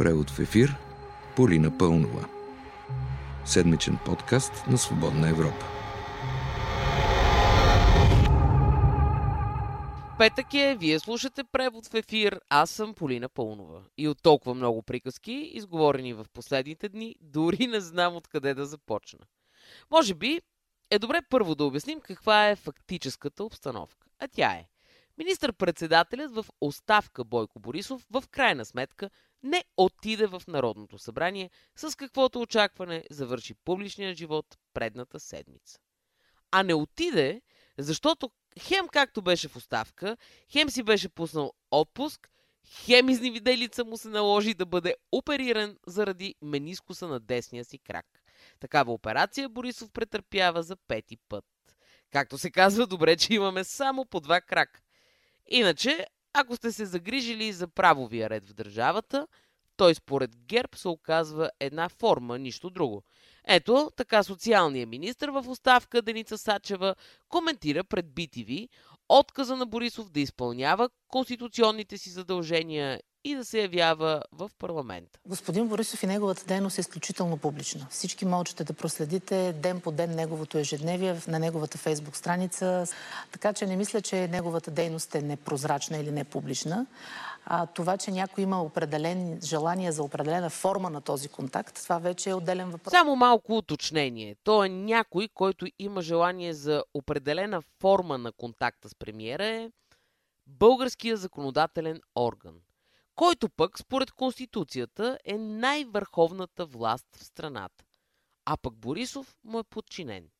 Превод в ефир Полина Пълнова. Седмичен подкаст на Свободна Европа. Петък е, вие слушате превод в ефир, аз съм Полина Пълнова. И от толкова много приказки, изговорени в последните дни, дори не знам откъде да започна. Може би е добре първо да обясним каква е фактическата обстановка. А тя е. Министър-председателят в оставка Бойко Борисов в крайна сметка не отиде в Народното събрание, с каквото очакване завърши публичния живот предната седмица. А не отиде, защото хем както беше в оставка, хем си беше пуснал отпуск, хем изневиделица му се наложи да бъде опериран заради менискуса на десния си крак. Такава операция Борисов претърпява за пети път. Както се казва, добре, че имаме само по два крака. Иначе, ако сте се загрижили за правовия ред в държавата, той според ГЕРБ се оказва една форма, нищо друго. Ето, така социалният министр в оставка Деница Сачева коментира пред BTV отказа на Борисов да изпълнява конституционните си задължения и да се явява в парламента. Господин Борисов и неговата дейност е изключително публична. Всички можете да проследите ден по ден неговото ежедневие на неговата фейсбук страница. Така че не мисля, че неговата дейност е непрозрачна или не публична. А това, че някой има определен желание за определена форма на този контакт, това вече е отделен въпрос. Само малко уточнение. То е някой, който има желание за определена форма на контакта с премиера е българския законодателен орган – който пък според Конституцията е най-върховната власт в страната. А пък Борисов му е подчинен.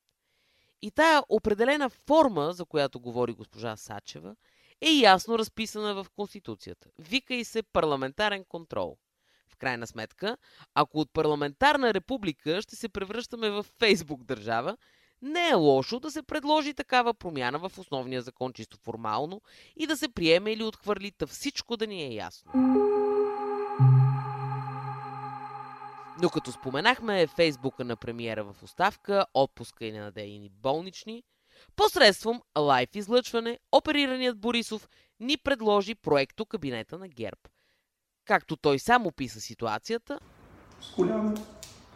И тая определена форма, за която говори госпожа Сачева, е ясно разписана в Конституцията. Вика и се парламентарен контрол. В крайна сметка, ако от парламентарна република ще се превръщаме в Фейсбук държава, не е лошо да се предложи такава промяна в основния закон чисто формално и да се приеме или отхвърли та всичко да ни е ясно. Но като споменахме фейсбука на премиера в оставка, отпуска и ненадейни болнични, посредством лайф излъчване, оперираният Борисов ни предложи проекто кабинета на ГЕРБ. Както той сам описа ситуацията... С коляно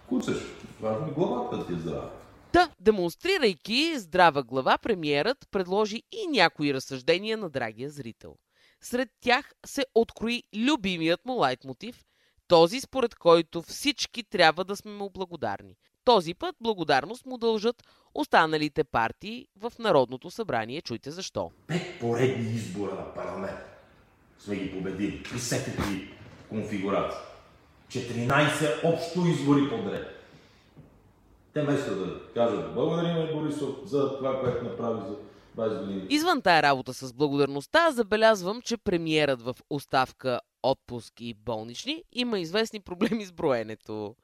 куцаш. Важно главата ти е здрава. Та, демонстрирайки здрава глава, премиерът предложи и някои разсъждения на драгия зрител. Сред тях се открои любимият му лайтмотив, този според който всички трябва да сме му благодарни. Този път благодарност му дължат останалите партии в Народното събрание. Чуйте защо. Пет поредни избора на парламент сме ги победили при всеки конфигурации. 14 общо избори подред. Те вместо да кажат благодарим Борисов за това, което направи за 20 години. Извън тая работа с благодарността, забелязвам, че премиерът в оставка отпуск и болнични има известни проблеми с броенето.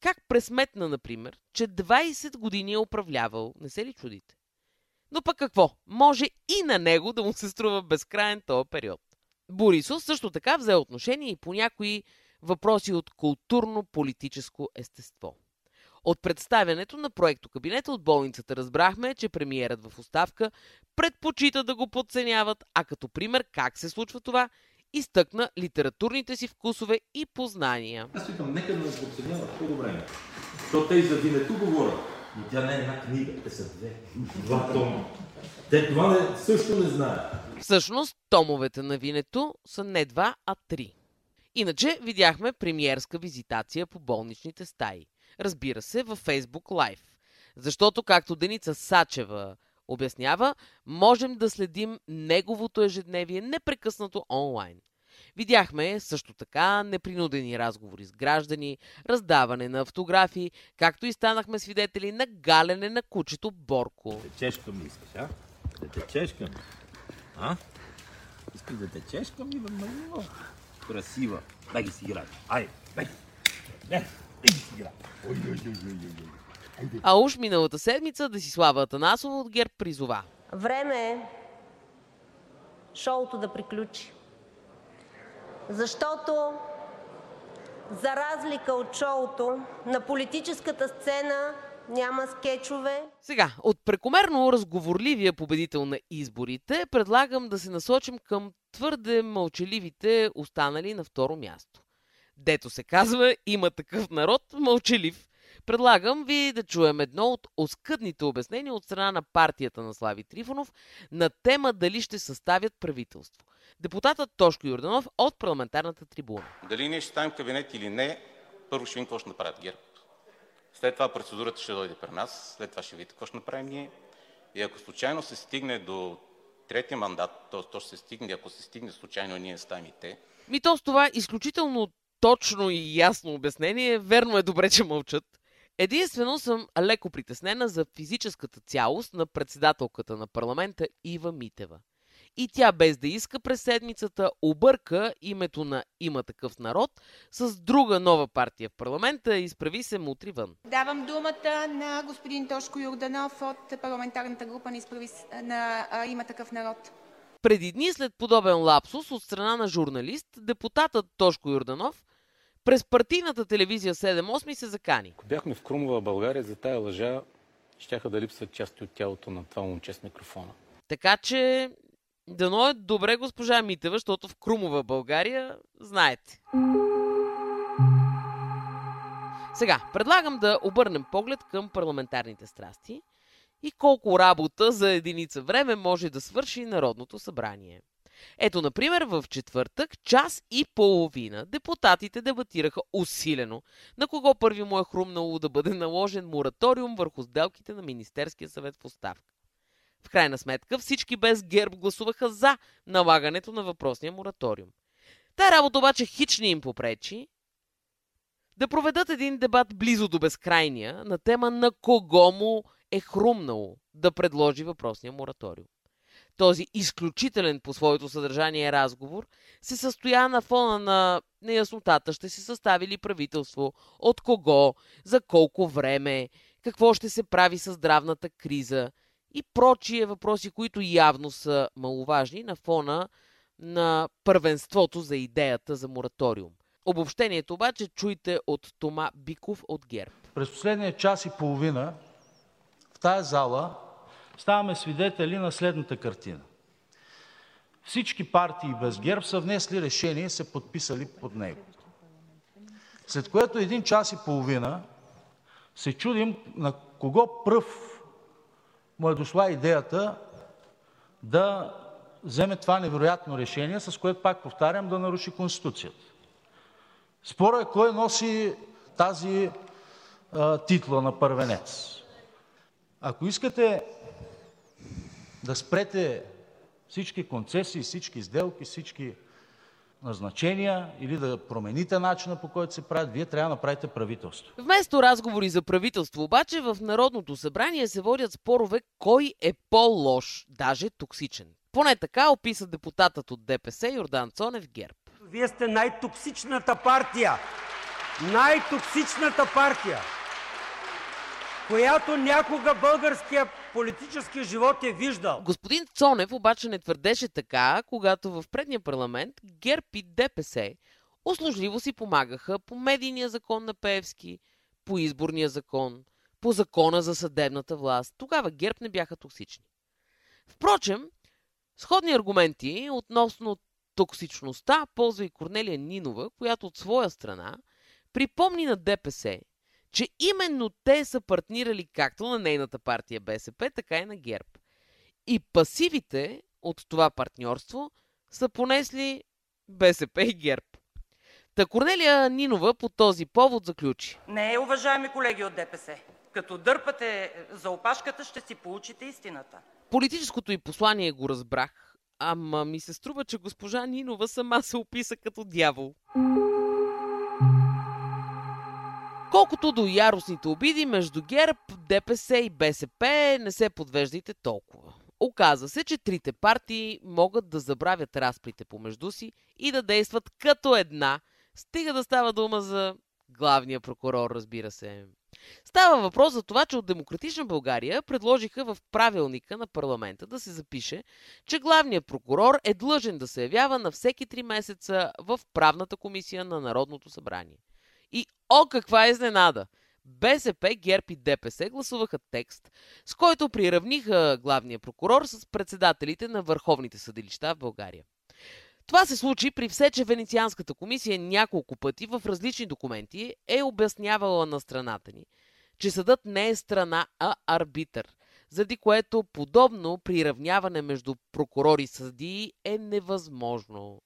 Как пресметна, например, че 20 години е управлявал, не се ли чудите? Но пък какво? Може и на него да му се струва безкрайен този период. Борисов също така взе отношение и по някои въпроси от културно-политическо естество. От представянето на проекто кабинета от болницата разбрахме, че премиерът в оставка предпочита да го подценяват, а като пример как се случва това, изтъкна литературните си вкусове и познания. Аз викам, нека да ме подценяват по-добре. Защото те и за Винето говорят. Но тя не е една книга, те са две. Два тома. Те това не, също не знаят. Всъщност, томовете на Винето са не два, а три. Иначе видяхме премиерска визитация по болничните стаи. Разбира се, във Facebook Live. Защото, както Деница Сачева обяснява, можем да следим неговото ежедневие непрекъснато онлайн. Видяхме също така непринудени разговори с граждани, раздаване на автографии, както и станахме свидетели на галене на кучето Борко. Течешка ми искаш, а? Да течешка ми. А? Искаш да течешка ми, бе, много. Красива. Дай ги си играй. Ай, дай. Дай, А уж миналата седмица Десислава Атанасова от ГЕРБ призова. Време е шоуто да приключи. Защото за разлика от шоуто, на политическата сцена няма скетчове, Сега, от прекомерно разговорливия победител на изборите, предлагам да се насочим към твърде мълчаливите останали на второ място. Дето се казва, има такъв народ, мълчалив. Предлагам ви да чуем едно от оскъдните обяснения от страна на партията на Слави Трифонов на тема дали ще съставят правителство. Депутатът Тошко Юрданов от парламентарната трибуна. Дали ние ще ставим кабинет или не, първо ще видим какво ще направят ГЕРБ. След това процедурата ще дойде при нас, след това ще видите какво ще направим ние. И ако случайно се стигне до третия мандат, т.е. то ще се стигне, ако се стигне случайно, ние ставим и те. Ми то с това изключително точно и ясно обяснение, верно е добре, че мълчат. Единствено съм леко притеснена за физическата цялост на председателката на парламента Ива Митева. И тя без да иска през седмицата обърка името на Има такъв народ с друга нова партия в парламента и изправи се мутри вън. Давам думата на господин Тошко Юрданов от парламентарната група на, изправи... на Има такъв народ. Преди дни след подобен лапсус от страна на журналист, депутатът Тошко Юрданов през партийната телевизия 7-8 се закани. Ако бяхме в Крумова България, за тая лъжа щяха да липсват части от тялото на това момче с микрофона. Така че, дано е добре госпожа Митева, защото в Крумова България знаете. Сега, предлагам да обърнем поглед към парламентарните страсти и колко работа за единица време може да свърши Народното събрание. Ето, например, в четвъртък, час и половина, депутатите дебатираха усилено на кого първи му е хрумнало да бъде наложен мораториум върху сделките на Министерския съвет в оставка. В крайна сметка всички без герб гласуваха за налагането на въпросния мораториум. Та работа обаче хич не им попречи да проведат един дебат близо до безкрайния на тема на кого му е хрумнало да предложи въпросния мораториум. Този изключителен по своето съдържание разговор се състоя на фона на неяснотата. Ще се състави ли правителство, от кого, за колко време, какво ще се прави с здравната криза? И прочие въпроси, които явно са маловажни на фона на първенството за идеята за мораториум. Обобщението обаче чуйте от Тома Биков от ГЕРБ. През последния час и половина в тая зала ставаме свидетели на следната картина. Всички партии без ГЕРБ са внесли решение и се подписали под него. След което един час и половина се чудим на кого пръв му е дошла идеята да вземе това невероятно решение, с което, пак повтарям, да наруши Конституцията. Спорът е кой носи тази а, титла на първенец. Ако искате да спрете всички концесии, всички сделки, всички назначения или да промените начина по който се правят, вие трябва да направите правителство. Вместо разговори за правителство обаче в Народното събрание се водят спорове кой е по-лош, даже токсичен. Поне така описа депутатът от ДПС Йордан Цонев ГЕРБ. Вие сте най-токсичната партия. Най-токсичната партия, която някога българския политически живот е виждал. Господин Цонев обаче не твърдеше така, когато в предния парламент ГЕРБ и ДПС услужливо си помагаха по медийния закон на Певски, по изборния закон, по закона за съдебната власт. Тогава ГЕРБ не бяха токсични. Впрочем, сходни аргументи относно токсичността ползва и Корнелия Нинова, която от своя страна припомни на ДПС, че именно те са партнирали както на нейната партия БСП, така и на ГЕРБ. И пасивите от това партньорство са понесли БСП и ГЕРБ. Та Корнелия Нинова по този повод заключи. Не, уважаеми колеги от ДПС. Като дърпате за опашката, ще си получите истината. Политическото и послание го разбрах, ама ми се струва, че госпожа Нинова сама се описа като дявол. Колкото до яростните обиди между ГЕРБ, ДПС и БСП, не се подвеждайте толкова. Оказва се, че трите партии могат да забравят разплите помежду си и да действат като една, стига да става дума за главния прокурор, разбира се. Става въпрос за това, че от Демократична България предложиха в правилника на парламента да се запише, че главният прокурор е длъжен да се явява на всеки три месеца в правната комисия на Народното събрание. И о, каква изненада! БСП, ГЕРБ и ДПС гласуваха текст, с който приравниха главния прокурор с председателите на върховните съдилища в България. Това се случи при все, че Венецианската комисия няколко пъти в различни документи е обяснявала на страната ни, че съдът не е страна, а арбитър, заради което подобно приравняване между прокурори и съдии е невъзможно.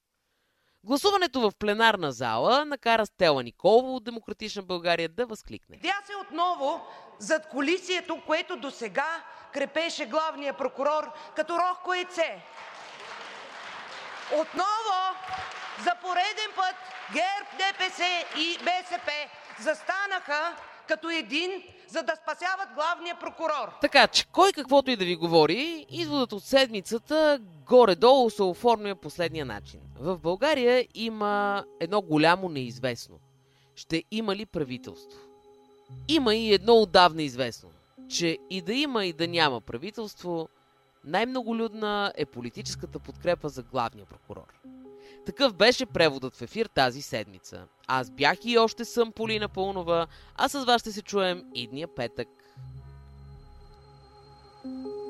Гласуването в пленарна зала накара Стела Николова от Демократична България да възкликне. Видя се отново зад колисието, което до сега крепеше главния прокурор като рохко яйце. Отново за пореден път ГЕРБ, ДПС и БСП застанаха като един, за да спасяват главния прокурор. Така че, кой каквото и да ви говори, изводът от седмицата горе-долу се оформя последния начин. В България има едно голямо неизвестно. Ще има ли правителство? Има и едно отдавна известно, че и да има и да няма правителство, най-многолюдна е политическата подкрепа за главния прокурор. Такъв беше преводът в ефир тази седмица. Аз бях и още съм Полина Пълнова, а с вас ще се чуем идния петък. thank you